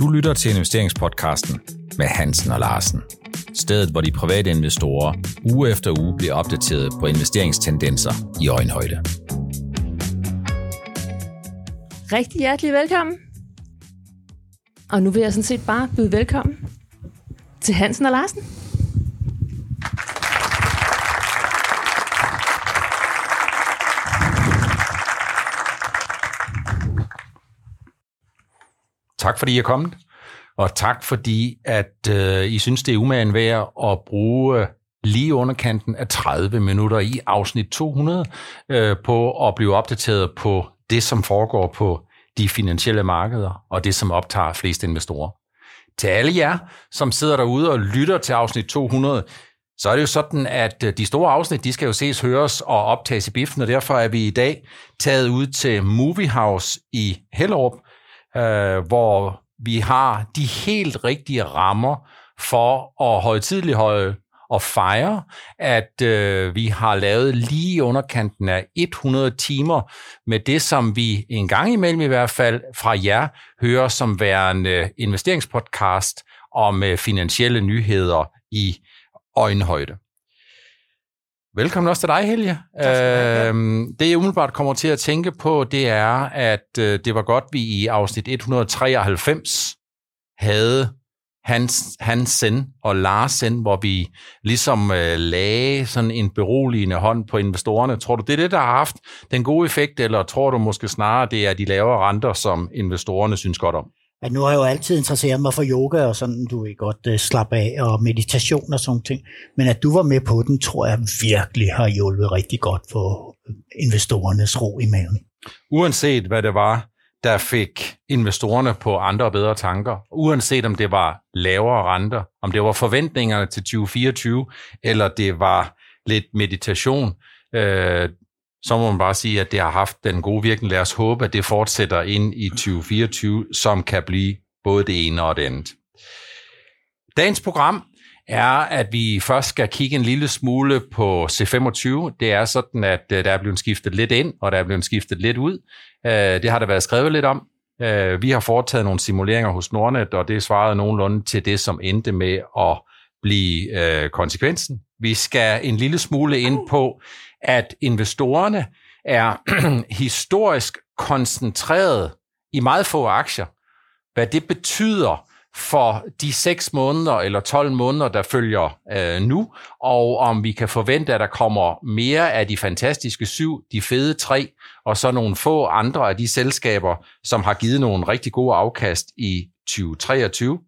Du lytter til investeringspodcasten med Hansen og Larsen. Stedet, hvor de private investorer uge efter uge bliver opdateret på investeringstendenser i øjenhøjde. Rigtig hjertelig velkommen. Og nu vil jeg sådan set bare byde velkommen til Hansen og Larsen. Tak fordi I er kommet, og tak fordi, at øh, I synes, det er umagen værd at bruge øh, lige underkanten af 30 minutter i afsnit 200 øh, på at blive opdateret på det, som foregår på de finansielle markeder, og det, som optager flest investorer. Til alle jer, som sidder derude og lytter til afsnit 200, så er det jo sådan, at øh, de store afsnit, de skal jo ses, høres og optages i biffen, og derfor er vi i dag taget ud til Movie House i Hellerup, øh, hvor vi har de helt rigtige rammer for at højtidligholde og fejre, at øh, vi har lavet lige underkanten af 100 timer med det, som vi en gang imellem i hvert fald fra jer hører som værende investeringspodcast om øh, finansielle nyheder i øjenhøjde. Velkommen også til dig, Helge. Øhm, det, jeg umiddelbart kommer til at tænke på, det er, at øh, det var godt, vi i afsnit 193 havde Hans, Hansen og Larsen, hvor vi ligesom øh, lagde sådan en beroligende hånd på investorerne. Tror du, det er det, der har haft den gode effekt, eller tror du måske snarere, det er de lavere renter, som investorerne synes godt om? At nu har jeg jo altid interesseret mig for yoga og sådan, du er godt øh, uh, slappe af, og meditation og sådan ting. Men at du var med på den, tror jeg virkelig har hjulpet rigtig godt for øh, investorernes ro i maven. Uanset hvad det var, der fik investorerne på andre og bedre tanker, uanset om det var lavere renter, om det var forventningerne til 2024, eller det var lidt meditation, øh, så må man bare sige, at det har haft den gode virkning. Lad os håbe, at det fortsætter ind i 2024, som kan blive både det ene og det andet. Dagens program er, at vi først skal kigge en lille smule på C25. Det er sådan, at øh, der er blevet skiftet lidt ind, og der er blevet skiftet lidt ud. Øh, det har der været skrevet lidt om. Øh, vi har foretaget nogle simuleringer hos Nordnet, og det svarede nogenlunde til det, som endte med at blive konsekvensen. Vi skal en lille smule ind på, at investorerne er historisk koncentreret i meget få aktier. Hvad det betyder for de 6 måneder eller 12 måneder, der følger øh, nu, og om vi kan forvente, at der kommer mere af de fantastiske syv, de fede tre, og så nogle få andre af de selskaber, som har givet nogle rigtig gode afkast i 2023.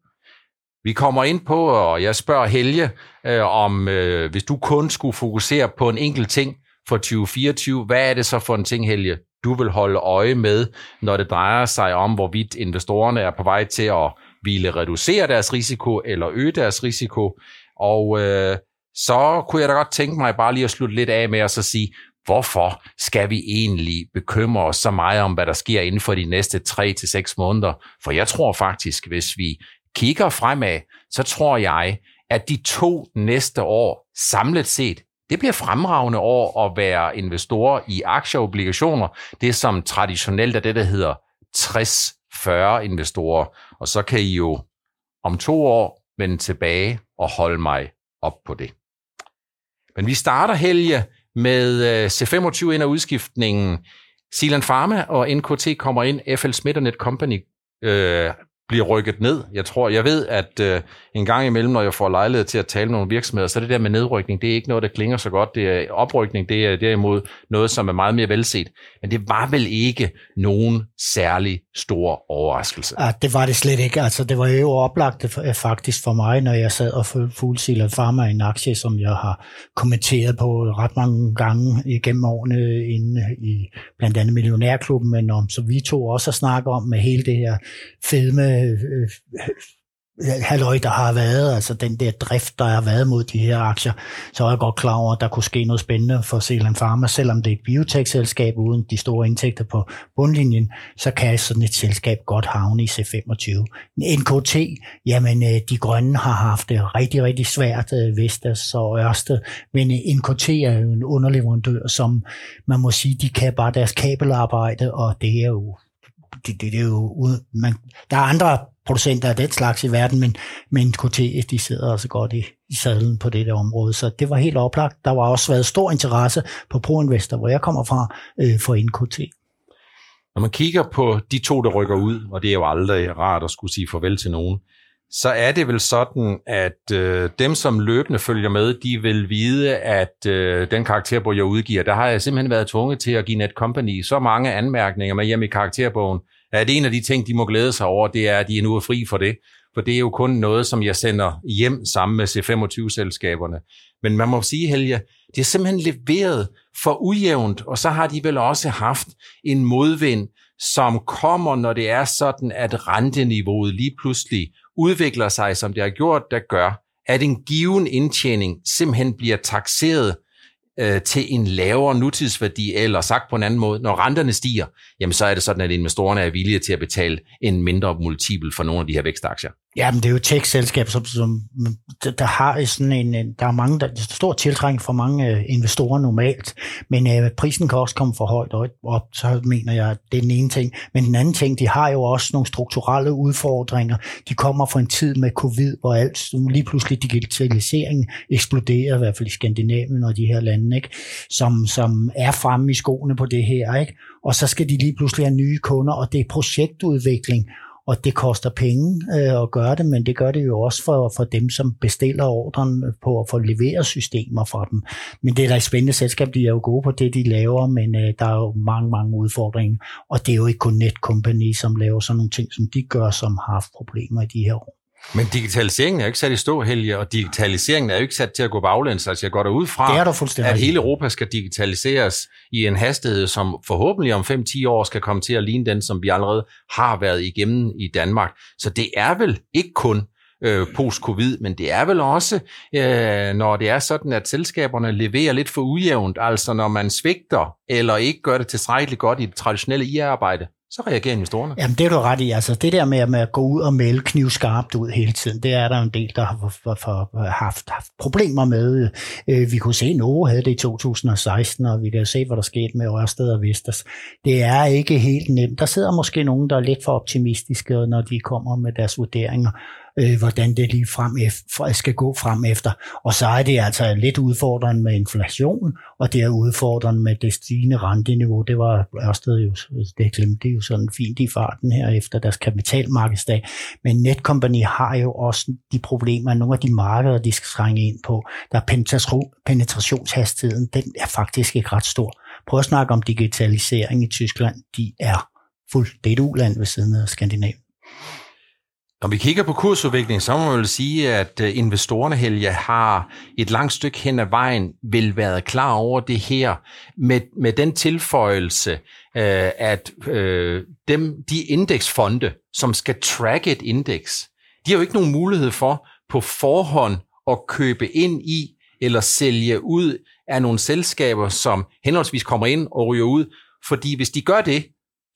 Vi kommer ind på, og jeg spørger Helge, øh, om øh, hvis du kun skulle fokusere på en enkelt ting, for 2024. Hvad er det så for en ting, Helge, du vil holde øje med, når det drejer sig om, hvorvidt investorerne er på vej til at ville reducere deres risiko eller øge deres risiko? Og øh, så kunne jeg da godt tænke mig bare lige at slutte lidt af med at så sige, hvorfor skal vi egentlig bekymre os så meget om, hvad der sker inden for de næste 3-6 måneder? For jeg tror faktisk, hvis vi kigger fremad, så tror jeg, at de to næste år samlet set det bliver fremragende år at være investor i aktieobligationer. Det som traditionelt er det, der hedder 60-40 investorer. Og så kan I jo om to år vende tilbage og holde mig op på det. Men vi starter, Helge, med øh, C25 ind og udskiftningen. Silan Pharma og NKT kommer ind. FL Smith Net Company øh, bliver rykket ned. Jeg tror, jeg ved, at øh, en gang imellem, når jeg får lejlighed til at tale med nogle virksomheder, så det der med nedrykning, det er ikke noget, der klinger så godt. Det er oprykning, det er derimod noget, som er meget mere velset. Men det var vel ikke nogen særlig stor overraskelse. Ja, det var det slet ikke. Altså, det var jo oplagt øh, faktisk for mig, når jeg sad og fulgte Pharma en aktie, som jeg har kommenteret på ret mange gange igennem årene inde i blandt andet Millionærklubben, men om så vi to også har snakket om med hele det her fedme Øh, øh, halløj, der har været, altså den der drift, der har været mod de her aktier, så er jeg godt klar over, at der kunne ske noget spændende for Zealand Pharma, selvom det er et biotech-selskab uden de store indtægter på bundlinjen, så kan sådan et selskab godt havne i C25. NKT, jamen øh, de grønne har haft det rigtig, rigtig svært, øh, Vestas og Ørsted, men NKT er jo en underleverandør, som man må sige, de kan bare deres kabelarbejde, og det er jo det, det, det er jo ude, man, der er andre producenter af den slags i verden, men, men KT, de sidder også godt i, i sadlen på det der område, så det var helt oplagt. Der var også været stor interesse på ProInvestor, hvor jeg kommer fra, øh, for NKT. Når man kigger på de to, der rykker ud, og det er jo aldrig rart at skulle sige farvel til nogen, så er det vel sådan, at øh, dem, som løbende følger med, de vil vide, at øh, den karakterbog, jeg udgiver, der har jeg simpelthen været tvunget til at give Netcompany så mange anmærkninger med hjem i karakterbogen, at en af de ting, de må glæde sig over, det er, at de er nu er fri for det. For det er jo kun noget, som jeg sender hjem sammen med C25-selskaberne. Men man må sige, Helge, det er simpelthen leveret for ujævnt, og så har de vel også haft en modvind, som kommer, når det er sådan, at renteniveauet lige pludselig udvikler sig, som det har gjort, der gør, at en given indtjening simpelthen bliver taxeret øh, til en lavere nutidsværdi, eller sagt på en anden måde, når renterne stiger, jamen så er det sådan, at investorerne er villige til at betale en mindre multiple for nogle af de her vækstaktier. Ja, men det er jo tech-selskab, som, som der har sådan en, der er mange, der, er stor tiltrækning for mange øh, investorer normalt, men øh, prisen kan også komme for højt op, så mener jeg, at det er den ene ting. Men den anden ting, de har jo også nogle strukturelle udfordringer. De kommer fra en tid med covid, hvor alt lige pludselig digitalisering eksploderer, i hvert fald i Skandinavien og de her lande, ikke? Som, som er fremme i skoene på det her. Ikke? Og så skal de lige pludselig have nye kunder, og det er projektudvikling, og det koster penge øh, at gøre det, men det gør det jo også for, for dem, som bestiller ordren øh, på at få leveret systemer fra dem. Men det er da et spændende selskab, de er jo gode på det, de laver, men øh, der er jo mange, mange udfordringer, og det er jo ikke kun Netcompany, som laver sådan nogle ting, som de gør, som har haft problemer i de her år. Men digitaliseringen er jo ikke sat i stå, Helge, og digitaliseringen er jo ikke sat til at gå baglæns. Altså jeg går derud fra, det er at hele Europa skal digitaliseres i en hastighed, som forhåbentlig om 5-10 år skal komme til at ligne den, som vi allerede har været igennem i Danmark. Så det er vel ikke kun øh, post-covid, men det er vel også, øh, når det er sådan, at selskaberne leverer lidt for ujævnt, altså når man svigter eller ikke gør det tilstrækkeligt godt i det traditionelle IA-arbejde, så reagerer investorerne. Jamen det er du ret i. Altså det der med, med at gå ud og melde knivskarpt ud hele tiden, det er der en del, der har for, for, øh, haft, haft problemer med. Øh, vi kunne se, at Novo havde det i 2016, og vi kan se, hvad der skete med Ørsted og Vestas. Det er ikke helt nemt. Der sidder måske nogen, der er lidt for optimistiske, når de kommer med deres vurderinger øh, hvordan det lige frem efter, skal gå frem efter. Og så er det altså lidt udfordrende med inflation, og det er udfordrende med det stigende renteniveau. Det var Ørsted jo, det glemte det jo sådan fint i farten her efter deres kapitalmarkedsdag. Men Netcompany har jo også de problemer, nogle af de markeder, de skal trænge ind på, der er penetrationshastigheden, den er faktisk ikke ret stor. Prøv at snakke om digitalisering i Tyskland. De er fuldt det land ved siden af Skandinavien. Når vi kigger på kursudviklingen, så må man vel sige, at øh, investorerne, Helge, har et langt stykke hen ad vejen vil være klar over det her, med, med den tilføjelse, øh, at øh, dem, de indeksfonde, som skal tracke et indeks, de har jo ikke nogen mulighed for på forhånd at købe ind i eller sælge ud af nogle selskaber, som henholdsvis kommer ind og ryger ud. Fordi hvis de gør det,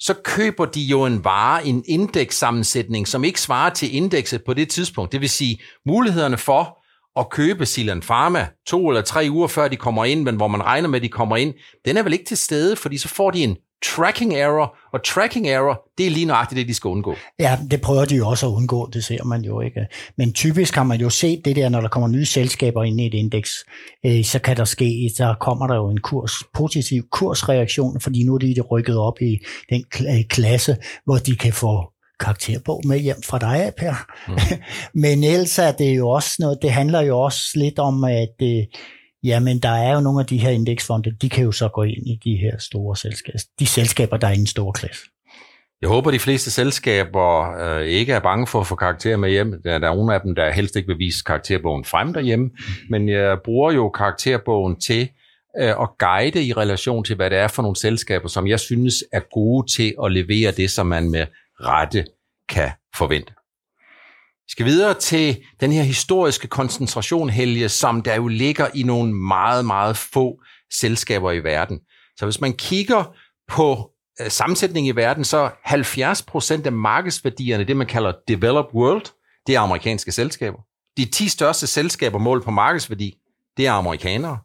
så køber de jo en vare, en indekssammensætning, som ikke svarer til indekset på det tidspunkt. Det vil sige, mulighederne for at købe Silan Pharma to eller tre uger før de kommer ind, men hvor man regner med, at de kommer ind, den er vel ikke til stede, fordi så får de en tracking error, og tracking error, det er lige nøjagtigt det, de skal undgå. Ja, det prøver de jo også at undgå, det ser man jo ikke. Men typisk har man jo set det der, når der kommer nye selskaber ind i et indeks, øh, så kan der ske, så kommer der jo en kurs, positiv kursreaktion, fordi nu er de rykket op i den øh, klasse, hvor de kan få karakterbog med hjem fra dig, Per. Mm. Men ellers er det jo også noget, det handler jo også lidt om, at øh, Jamen, der er jo nogle af de her indeksfonde, de kan jo så gå ind i de her store selskaber, de selskaber, der er i en stor klasse. Jeg håber, de fleste selskaber øh, ikke er bange for at få karakterer med hjem. Der, der er nogle af dem, der helst ikke vil vise karakterbogen frem derhjemme, men jeg bruger jo karakterbogen til øh, at guide i relation til, hvad det er for nogle selskaber, som jeg synes er gode til at levere det, som man med rette kan forvente. Vi skal videre til den her historiske koncentration, Helge, som der jo ligger i nogle meget, meget få selskaber i verden. Så hvis man kigger på øh, sammensætningen i verden, så 70 procent af markedsværdierne, det man kalder developed world, det er amerikanske selskaber. De 10 største selskaber målt på markedsværdi, det er amerikanere.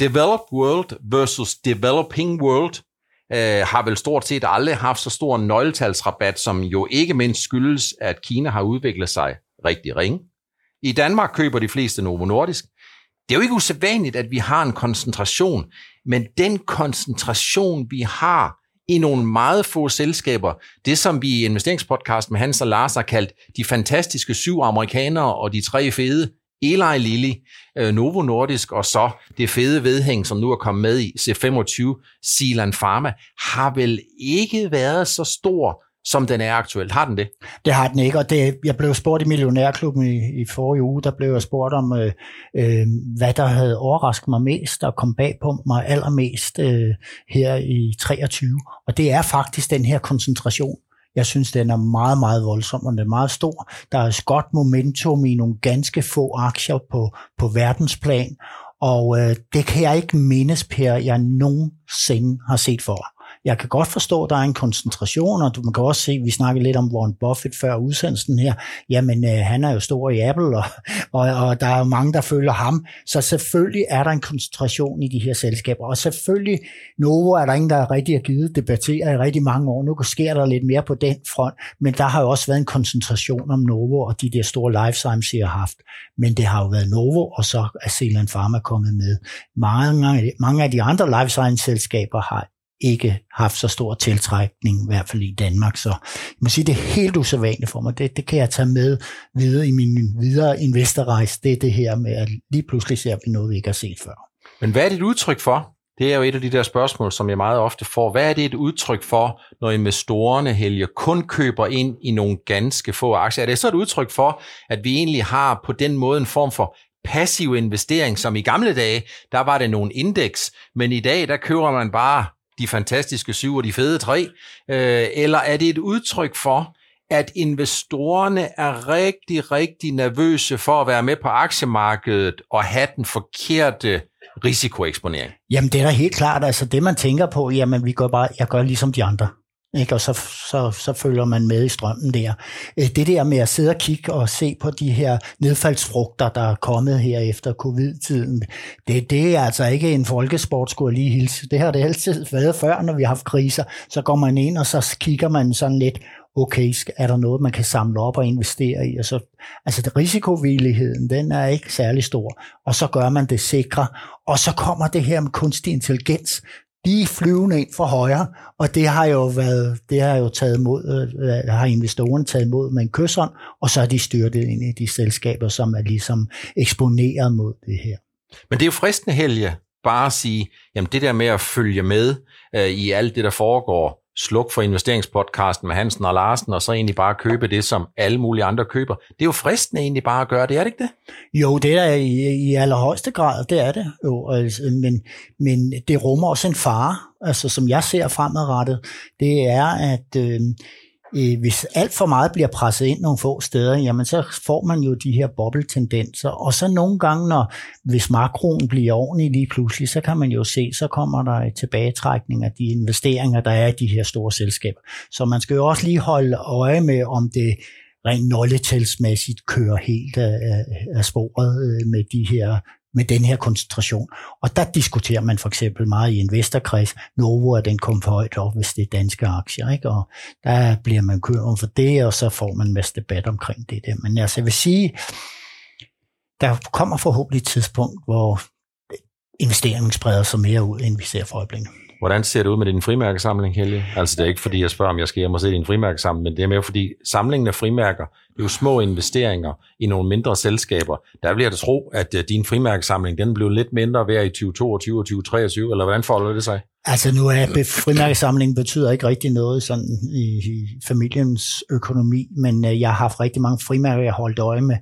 Developed world versus developing world, øh, har vel stort set aldrig haft så stor nøgletalsrabat, som jo ikke mindst skyldes, at Kina har udviklet sig rigtig ringe. I Danmark køber de fleste Novo Nordisk. Det er jo ikke usædvanligt, at vi har en koncentration, men den koncentration, vi har i nogle meget få selskaber, det som vi i investeringspodcast med Hans og Lars har kaldt de fantastiske syv amerikanere og de tre fede, Eli Lilly, øh, Novo Nordisk og så det fede vedhæng, som nu er kommet med i C25, Silan Pharma, har vel ikke været så stor som den er aktuelt. Har den det? Det har den ikke, og det, jeg blev spurgt i Millionærklubben i, i forrige uge, der blev jeg spurgt om, øh, øh, hvad der havde overrasket mig mest og kom bag på mig allermest øh, her i 23. Og det er faktisk den her koncentration. Jeg synes, den er meget, meget voldsom, og den er meget stor. Der er et godt momentum i nogle ganske få aktier på, på verdensplan, og øh, det kan jeg ikke mindes, Per, jeg nogensinde har set for. Jeg kan godt forstå, at der er en koncentration, og man kan også se, vi snakkede lidt om Warren Buffett før udsendelsen her, jamen øh, han er jo stor i Apple, og, og, og der er jo mange, der følger ham, så selvfølgelig er der en koncentration i de her selskaber, og selvfølgelig, Novo er der ingen, der rigtig har givet debatteret i rigtig mange år, nu sker der lidt mere på den front, men der har jo også været en koncentration om Novo og de der store life science, har haft, men det har jo været Novo, og så er Zealand Pharma kommet med. Mange, mange af de andre life science selskaber har ikke haft så stor tiltrækning, i hvert fald i Danmark. Så jeg må sige, det er helt usædvanligt for mig. Det, det kan jeg tage med videre i min videre investorrejse. Det er det her med, at lige pludselig ser vi noget, vi ikke har set før. Men hvad er det et udtryk for? Det er jo et af de der spørgsmål, som jeg meget ofte får. Hvad er det et udtryk for, når investorerne helge kun køber ind i nogle ganske få aktier? Er det så et udtryk for, at vi egentlig har på den måde en form for passiv investering, som i gamle dage, der var det nogle indeks, men i dag, der køber man bare de fantastiske syv og de fede tre, øh, eller er det et udtryk for, at investorerne er rigtig, rigtig nervøse for at være med på aktiemarkedet og have den forkerte risikoeksponering? Jamen det er da helt klart, altså det man tænker på, jamen vi gør bare, jeg gør ligesom de andre. Ikke? Og så, så, så følger man med i strømmen der. Øh, det der med at sidde og kigge og se på de her nedfaldsfrugter, der er kommet her efter covid-tiden, det, det er altså ikke en folkesport, skulle jeg lige hilse. Det har det altid været før, når vi har haft kriser. Så går man ind, og så kigger man sådan lidt, okay, er der noget, man kan samle op og investere i? Og så, altså det, risikovilligheden, den er ikke særlig stor, og så gør man det sikre. Og så kommer det her med kunstig intelligens, lige flyvende ind for højre, og det har jo været, det har jo taget mod, øh, har investorerne taget mod med en kysshånd, og så er de styrtet ind i de selskaber, som er ligesom eksponeret mod det her. Men det er jo fristende, Helge, bare at sige, jamen det der med at følge med øh, i alt det, der foregår, sluk for investeringspodcasten med Hansen og Larsen, og så egentlig bare købe det, som alle mulige andre køber. Det er jo fristende egentlig bare at gøre det, er det ikke det? Jo, det er i, i allerhøjeste grad, det er det jo, altså, men, men det rummer også en fare, altså som jeg ser fremadrettet, det er, at øh, Øh, hvis alt for meget bliver presset ind nogle få steder, jamen så får man jo de her bobbeltendenser. Og så nogle gange, når, hvis makroen bliver ordentlig lige pludselig, så kan man jo se, så kommer der et tilbagetrækning af de investeringer, der er i de her store selskaber. Så man skal jo også lige holde øje med, om det rent nolletalsmæssigt kører helt af, af sporet øh, med de her med den her koncentration. Og der diskuterer man for eksempel meget i investorkreds, Novo er den kom for højt op, hvis det er danske aktier, ikke? og der bliver man kørt for det, og så får man en masse debat omkring det der. Men altså, jeg vil sige, der kommer forhåbentlig et tidspunkt, hvor investeringen spreder sig mere ud, end vi ser for øjeblikket. Hvordan ser det ud med din frimærkesamling, Helge? Altså det er ikke fordi, jeg spørger, om jeg skal hjem og se din frimærkesamling, men det er mere fordi samlingen af frimærker, det er jo små investeringer i nogle mindre selskaber. Der bliver jeg tro, at øh, din frimærkesamling, den blev lidt mindre værd i 2022 og 2023, eller hvordan forholder det sig? Altså nu er frimærkesamlingen betyder ikke rigtig noget sådan i, i familiens økonomi, men øh, jeg har haft rigtig mange frimærker, jeg har holdt øje med.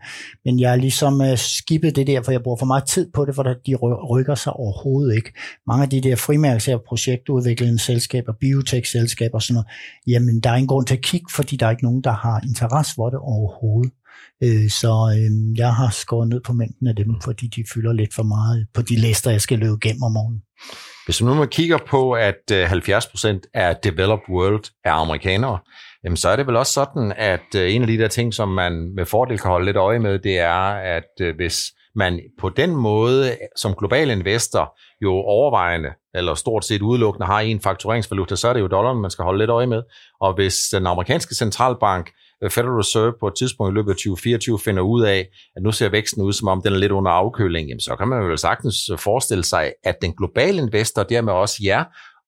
Men jeg har ligesom øh, skippet det der, for jeg bruger for meget tid på det, for de rykker sig overhovedet ikke. Mange af de der frimærker, projektudviklende selskaber, biotech-selskaber og sådan noget, jamen der er ingen grund til at kigge, fordi der er ikke nogen, der har interesse for det overhovedet. Øh, så øh, jeg har skåret ned på mængden af dem, fordi de fylder lidt for meget på de lister, jeg skal løbe gennem om morgenen. Hvis nu man kigger på, at øh, 70% af developed world er amerikanere, jamen så er det vel også sådan, at øh, en af de der ting, som man med fordel kan holde lidt øje med, det er, at øh, hvis man på den måde som global investor jo overvejende, eller stort set udelukkende har en faktureringsvaluta, så er det jo dollaren, man skal holde lidt øje med. Og hvis den amerikanske centralbank Federal Reserve på et tidspunkt i løbet af 2024 finder ud af, at nu ser væksten ud, som om den er lidt under afkøling, jamen så kan man vel sagtens øh, forestille sig, at den globale investor, dermed også jer,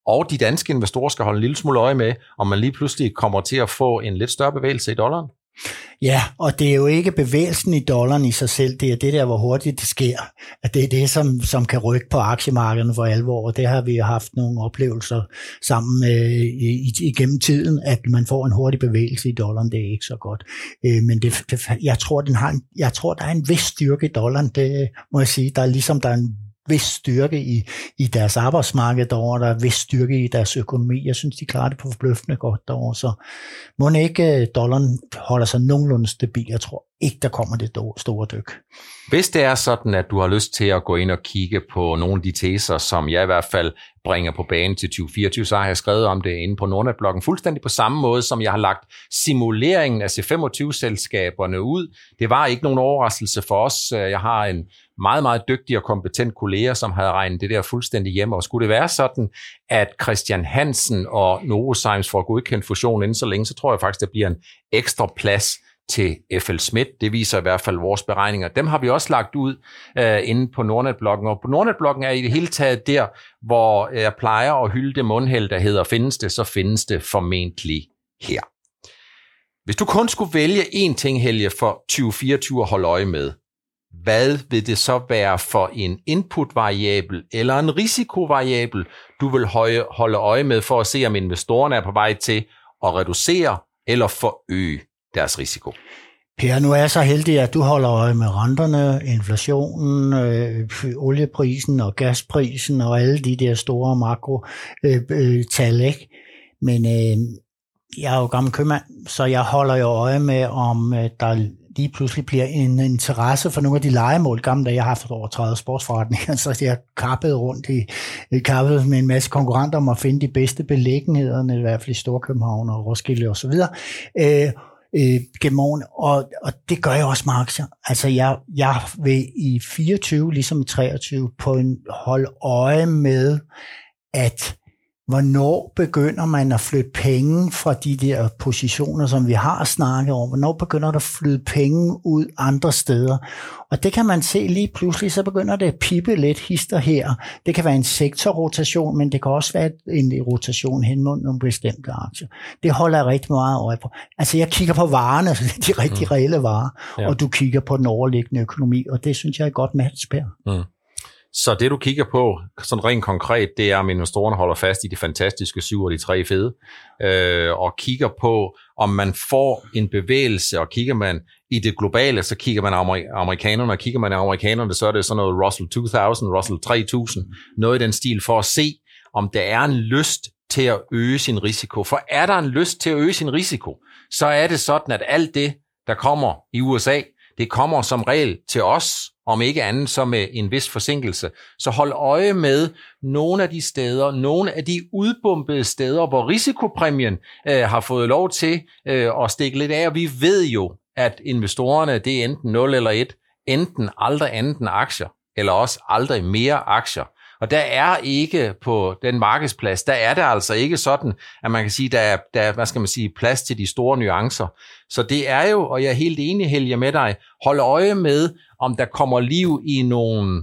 og de danske investorer skal holde en lille smule øje med, om man lige pludselig kommer til at få en lidt større bevægelse i dollaren. Ja, og det er jo ikke bevægelsen i dollaren i sig selv, det er det der, hvor hurtigt det sker. At det er det, som, som kan rykke på aktiemarkederne for alvor, og det har vi haft nogle oplevelser sammen øh, i, igennem tiden, at man får en hurtig bevægelse i dollaren, det er ikke så godt. Øh, men det, det, jeg, tror, den har en, jeg tror, der er en vis styrke i dollaren, det må jeg sige. Der er ligesom der er en vis styrke i, i deres arbejdsmarked derovre, der er vis styrke i deres økonomi. Jeg synes, de klarer det på forbløffende godt derovre, så må ikke øh, dollaren holder sig nogenlunde stabil. Jeg tror ikke, der kommer det store dyk. Hvis det er sådan, at du har lyst til at gå ind og kigge på nogle af de teser, som jeg i hvert fald bringer på banen til 2024, så har jeg skrevet om det inde på Nordnet-bloggen, fuldstændig på samme måde, som jeg har lagt simuleringen af C25-selskaberne ud. Det var ikke nogen overraskelse for os. Jeg har en meget, meget dygtig og kompetent kolleger, som havde regnet det der fuldstændig hjem. Og skulle det være sådan, at Christian Hansen og Novozymes får godkendt fusionen inden så længe, så tror jeg faktisk, der bliver en ekstra plads til FL Schmidt. Det viser i hvert fald vores beregninger. Dem har vi også lagt ud uh, inde på Nordnet-bloggen. Og på Nordnet-bloggen er i det hele taget der, hvor jeg plejer at hylde det mundhæld, der hedder, findes det, så findes det formentlig her. Hvis du kun skulle vælge én ting, Helge, for 2024 at holde øje med, hvad vil det så være for en input-variabel eller en risikovariabel, du vil holde øje med for at se, om investorerne er på vej til at reducere eller forøge deres risiko? Per, nu er jeg så heldig, at du holder øje med renterne, inflationen, øh, olieprisen og gasprisen og alle de der store makrotal, øh, øh, Men øh, jeg er jo gammel købmand, så jeg holder jo øje med, om øh, der lige pludselig bliver en interesse for nogle af de legemål, gamle dage, jeg har haft over 30 sportsforretninger, så jeg kappet rundt i, øh, kappet med en masse konkurrenter om at finde de bedste beliggenhederne, i hvert fald i Storkøbenhavn og Roskilde og så videre, øh, øh, gennem årene, og, og det gør jeg også med aktier. Altså jeg, jeg vil i 24, ligesom i 23, på en hold øje med, at hvornår begynder man at flytte penge fra de der positioner, som vi har snakket om? Hvornår begynder der at flytte penge ud andre steder? Og det kan man se lige pludselig, så begynder det at pippe lidt hister her. Det kan være en sektorrotation, men det kan også være en rotation hen mod nogle bestemte aktier. Det holder jeg rigtig meget øje på. Altså jeg kigger på varerne, de rigtig mm. reelle varer, ja. og du kigger på den overliggende økonomi, og det synes jeg er godt match, Per. Mm. Så det, du kigger på, sådan rent konkret, det er, om investorerne holder fast i de fantastiske syv og de tre fede, øh, og kigger på, om man får en bevægelse, og kigger man i det globale, så kigger man amer- amerikanerne, og kigger man amerikanerne, så er det sådan noget Russell 2000, Russell 3000, noget i den stil, for at se, om der er en lyst til at øge sin risiko. For er der en lyst til at øge sin risiko, så er det sådan, at alt det, der kommer i USA, det kommer som regel til os, om ikke andet så med en vis forsinkelse. Så hold øje med nogle af de steder, nogle af de udbumpede steder, hvor risikopræmien øh, har fået lov til øh, at stikke lidt af. Og vi ved jo, at investorerne, det er enten 0 eller 1, enten aldrig andet end aktier, eller også aldrig mere aktier. Og der er ikke på den markedsplads, der er det altså ikke sådan, at man kan sige, der er, der er, hvad skal man sige, plads til de store nuancer. Så det er jo, og jeg er helt enig, Helge, med dig, hold øje med, om der kommer liv i nogle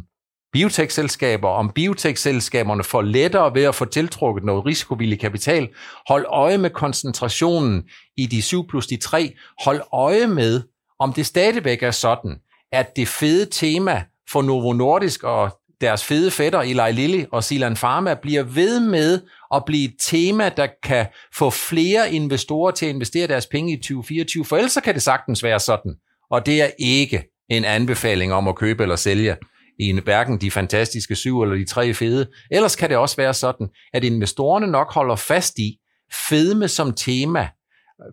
biotech-selskaber, om biotech-selskaberne får lettere ved at få tiltrukket noget risikovillig kapital. Hold øje med koncentrationen i de 7 plus de 3. Hold øje med, om det stadigvæk er sådan, at det fede tema for Novo Nordisk og deres fede fætter Eli Lilly og Silan Pharma bliver ved med at blive et tema, der kan få flere investorer til at investere deres penge i 2024, for ellers kan det sagtens være sådan. Og det er ikke en anbefaling om at købe eller sælge i en, hverken de fantastiske syv eller de tre fede. Ellers kan det også være sådan, at investorerne nok holder fast i fedme som tema,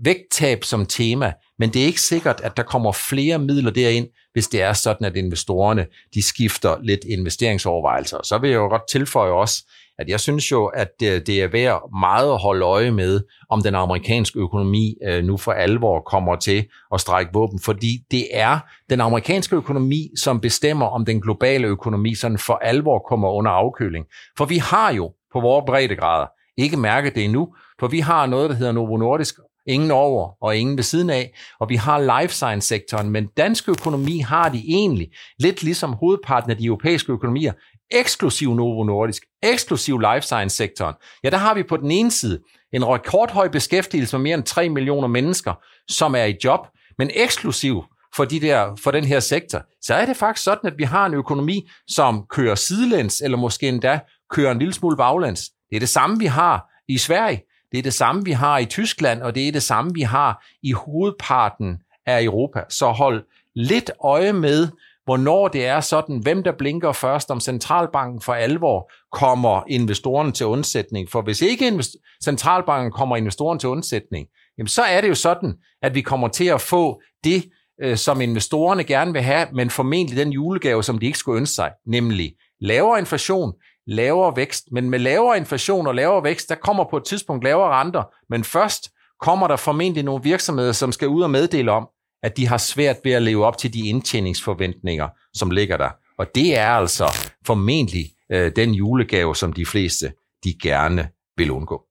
vægttab som tema, men det er ikke sikkert, at der kommer flere midler derind, hvis det er sådan, at investorerne de skifter lidt investeringsovervejelser. Så vil jeg jo godt tilføje også, at jeg synes jo, at øh, det er værd meget at holde øje med, om den amerikanske økonomi øh, nu for alvor kommer til at strække våben, fordi det er den amerikanske økonomi, som bestemmer, om den globale økonomi sådan for alvor kommer under afkøling. For vi har jo på vores breddegrader ikke mærket det endnu, for vi har noget, der hedder Novo Nordisk, ingen over og ingen ved siden af, og vi har life science-sektoren, men dansk økonomi har de egentlig, lidt ligesom hovedparten af de europæiske økonomier, eksklusiv Novo Nordisk, eksklusiv life science-sektoren, ja, der har vi på den ene side en rekordhøj beskæftigelse med mere end 3 millioner mennesker, som er i job, men eksklusiv for, de der, for den her sektor, så er det faktisk sådan, at vi har en økonomi, som kører sidelæns, eller måske endda kører en lille smule baglæns. Det er det samme, vi har i Sverige, det er det samme, vi har i Tyskland, og det er det samme, vi har i hovedparten af Europa. Så hold lidt øje med, hvornår det er sådan, hvem der blinker først, om centralbanken for alvor kommer investorerne til undsætning. For hvis ikke centralbanken kommer investorerne til undsætning, jamen så er det jo sådan, at vi kommer til at få det, øh, som investorerne gerne vil have, men formentlig den julegave, som de ikke skulle ønske sig, nemlig lavere inflation, lavere vækst. Men med lavere inflation og lavere vækst, der kommer på et tidspunkt lavere renter, men først kommer der formentlig nogle virksomheder, som skal ud og meddele om, at de har svært ved at leve op til de indtjeningsforventninger, som ligger der. Og det er altså formentlig øh, den julegave, som de fleste de gerne vil undgå.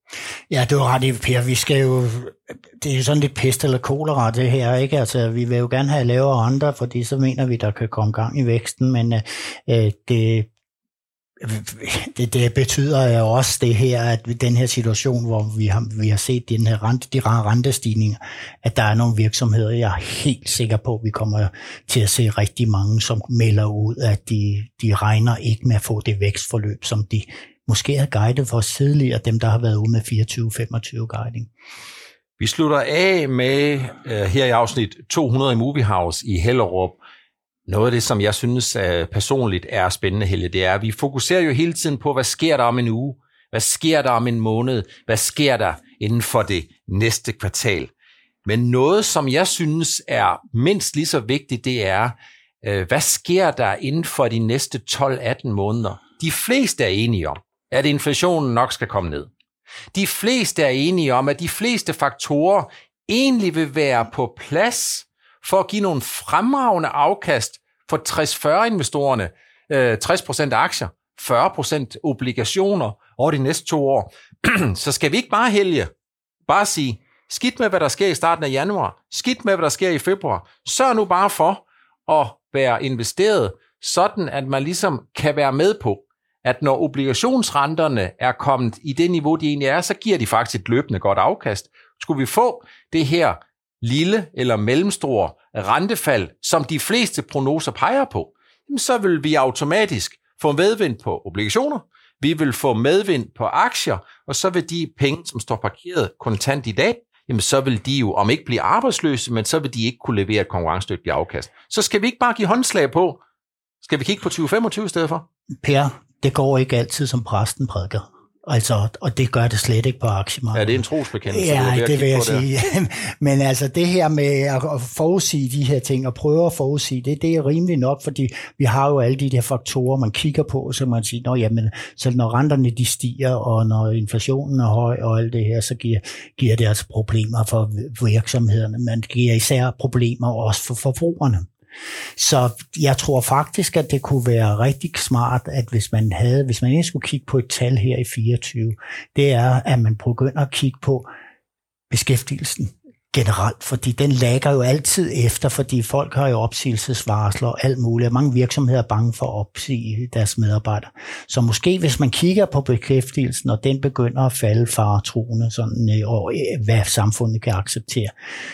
Ja, du har ret i, Per. Vi skal jo, det er jo sådan lidt pest eller kolera, det her, ikke? Altså, vi vil jo gerne have lavere andre, fordi så mener vi, der kan komme gang i væksten, men øh, øh det det, det betyder jo også det her, at den her situation, hvor vi har, vi har set den her rente, de rentestigninger, at der er nogle virksomheder, jeg er helt sikker på, at vi kommer til at se rigtig mange, som melder ud, at de, de regner ikke med at få det vækstforløb, som de måske har guidet for tidligere, dem der har været ude med 24-25 guiding. Vi slutter af med uh, her i afsnit 200 i Movie House i Hellerup, noget af det, som jeg synes uh, personligt er spændende, Helge, det er, at vi fokuserer jo hele tiden på, hvad sker der om en uge? Hvad sker der om en måned? Hvad sker der inden for det næste kvartal? Men noget, som jeg synes er mindst lige så vigtigt, det er, øh, hvad sker der inden for de næste 12-18 måneder? De fleste er enige om, at inflationen nok skal komme ned. De fleste er enige om, at de fleste faktorer egentlig vil være på plads for at give nogle fremragende afkast for 60-40 investorerne, øh, 60% aktier, 40% obligationer over de næste to år. så skal vi ikke bare hælge, bare sige, skidt med, hvad der sker i starten af januar, skidt med, hvad der sker i februar, sørg nu bare for at være investeret, sådan at man ligesom kan være med på, at når obligationsrenterne er kommet i det niveau, de egentlig er, så giver de faktisk et løbende godt afkast. Skulle vi få det her lille eller mellemstore rentefald, som de fleste prognoser peger på, så vil vi automatisk få medvind på obligationer, vi vil få medvind på aktier, og så vil de penge, som står parkeret kontant i dag, jamen så vil de jo, om ikke blive arbejdsløse, men så vil de ikke kunne levere et konkurrencedygtigt afkast. Så skal vi ikke bare give håndslag på, skal vi kigge på 2025 i stedet for? Per, det går ikke altid, som præsten prædiker. Altså, og det gør det slet ikke på aktiemarkedet. Ja, det er en trosbekendelse. Ja, det vil jeg sige. Men altså det her med at forudsige de her ting, og prøve at forudsige det, det er rimeligt nok, fordi vi har jo alle de der faktorer, man kigger på, så man siger, Nå, jamen, så når renterne de stiger, og når inflationen er høj, og alt det her, så giver, giver det altså problemer for virksomhederne. Man giver især problemer også for forbrugerne. Så jeg tror faktisk, at det kunne være rigtig smart, at hvis man havde, hvis man ikke skulle kigge på et tal her i 24, det er, at man begynder at kigge på beskæftigelsen generelt, fordi den lægger jo altid efter, fordi folk har jo opsigelsesvarsler og alt muligt. Mange virksomheder er bange for at opsige deres medarbejdere. Så måske hvis man kigger på bekræftelsen, og den begynder at falde fra troende, sådan, øh, og øh, hvad samfundet kan acceptere,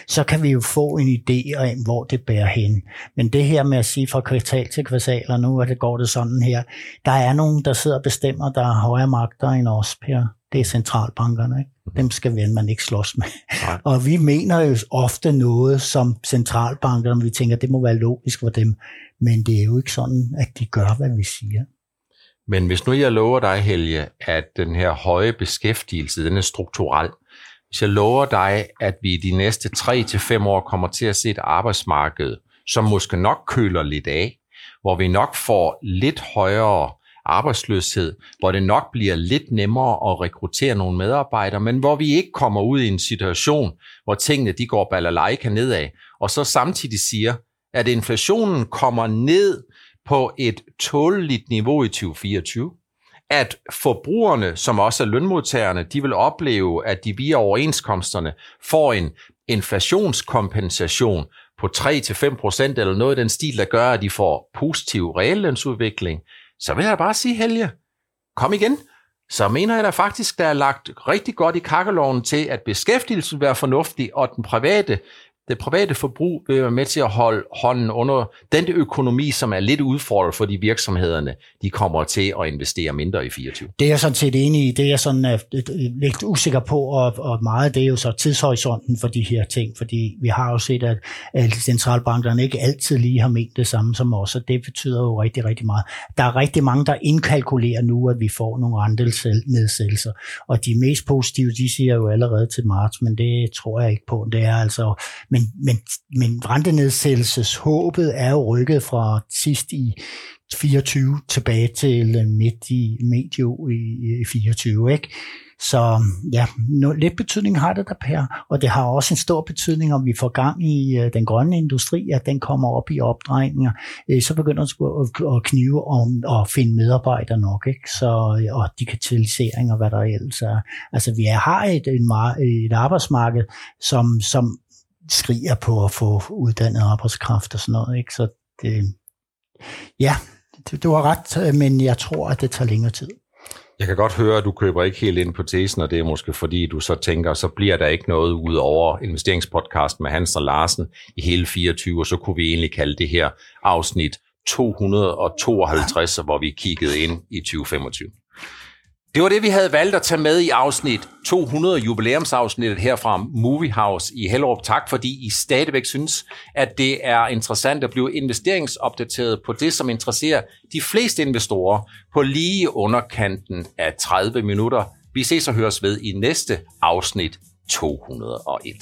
så kan vi jo få en idé om, hvor det bærer hen. Men det her med at sige fra kvartal til kvartal, og nu er det går det sådan her, der er nogen, der sidder og bestemmer, der er højere magter end os, Per. Det er centralbankerne. Ikke? Dem skal man ikke slås med. Nej. Og vi mener jo ofte noget som centralbankerne, vi tænker, det må være logisk for dem. Men det er jo ikke sådan, at de gør, hvad vi siger. Men hvis nu jeg lover dig, Helge, at den her høje beskæftigelse, den er strukturel, hvis jeg lover dig, at vi i de næste 3-5 år kommer til at se et arbejdsmarked, som måske nok køler lidt af, hvor vi nok får lidt højere arbejdsløshed, hvor det nok bliver lidt nemmere at rekruttere nogle medarbejdere, men hvor vi ikke kommer ud i en situation, hvor tingene de går balalaika nedad, og så samtidig siger, at inflationen kommer ned på et tåleligt niveau i 2024, at forbrugerne, som også er lønmodtagerne, de vil opleve, at de via overenskomsterne får en inflationskompensation på 3-5% eller noget i den stil, der gør, at de får positiv reallønsudvikling, så vil jeg bare sige, Helge, kom igen. Så mener jeg da faktisk, der er lagt rigtig godt i kakkeloven til, at beskæftigelsen vil være fornuftig, og den private det private forbrug vil være med til at holde hånden under den økonomi, som er lidt udfordret, fordi virksomhederne de kommer til at investere mindre i 24. Det er jeg sådan set enig i. Det er jeg sådan uh, lidt usikker på, og, og meget det er jo så tidshorisonten for de her ting, fordi vi har jo set, at, at centralbankerne ikke altid lige har ment det samme som os, og det betyder jo rigtig, rigtig meget. Der er rigtig mange, der indkalkulerer nu, at vi får nogle rentenedsættelser, og de mest positive, de siger jo allerede til marts, men det tror jeg ikke på. Det er altså, men men, men, men rentenedsættelseshåbet er jo rykket fra sidst i 24 tilbage til øh, midt i medio i, i 24, ikke? Så ja, no, lidt betydning har det der, Per. Og det har også en stor betydning, om vi får gang i uh, den grønne industri, at den kommer op i opdrejninger. Uh, så begynder det at, at knive om at finde medarbejdere nok, ikke? Så, og digitalisering og hvad der ellers er. Altså, vi har et, en, et arbejdsmarked, som, som skriger på at få uddannet arbejdskraft og sådan noget. Ikke? Så det, ja, det, du har ret, øh, men jeg tror, at det tager længere tid. Jeg kan godt høre, at du køber ikke helt ind på tesen, og det er måske fordi, du så tænker, så bliver der ikke noget ud over investeringspodcast med Hans og Larsen i hele 24, og så kunne vi egentlig kalde det her afsnit 252, hvor vi kiggede ind i 2025. Det var det, vi havde valgt at tage med i afsnit 200, jubilæumsafsnittet her fra Movie House i Hellerup. Tak, fordi I stadigvæk synes, at det er interessant at blive investeringsopdateret på det, som interesserer de fleste investorer på lige underkanten af 30 minutter. Vi ses og høres ved i næste afsnit 201.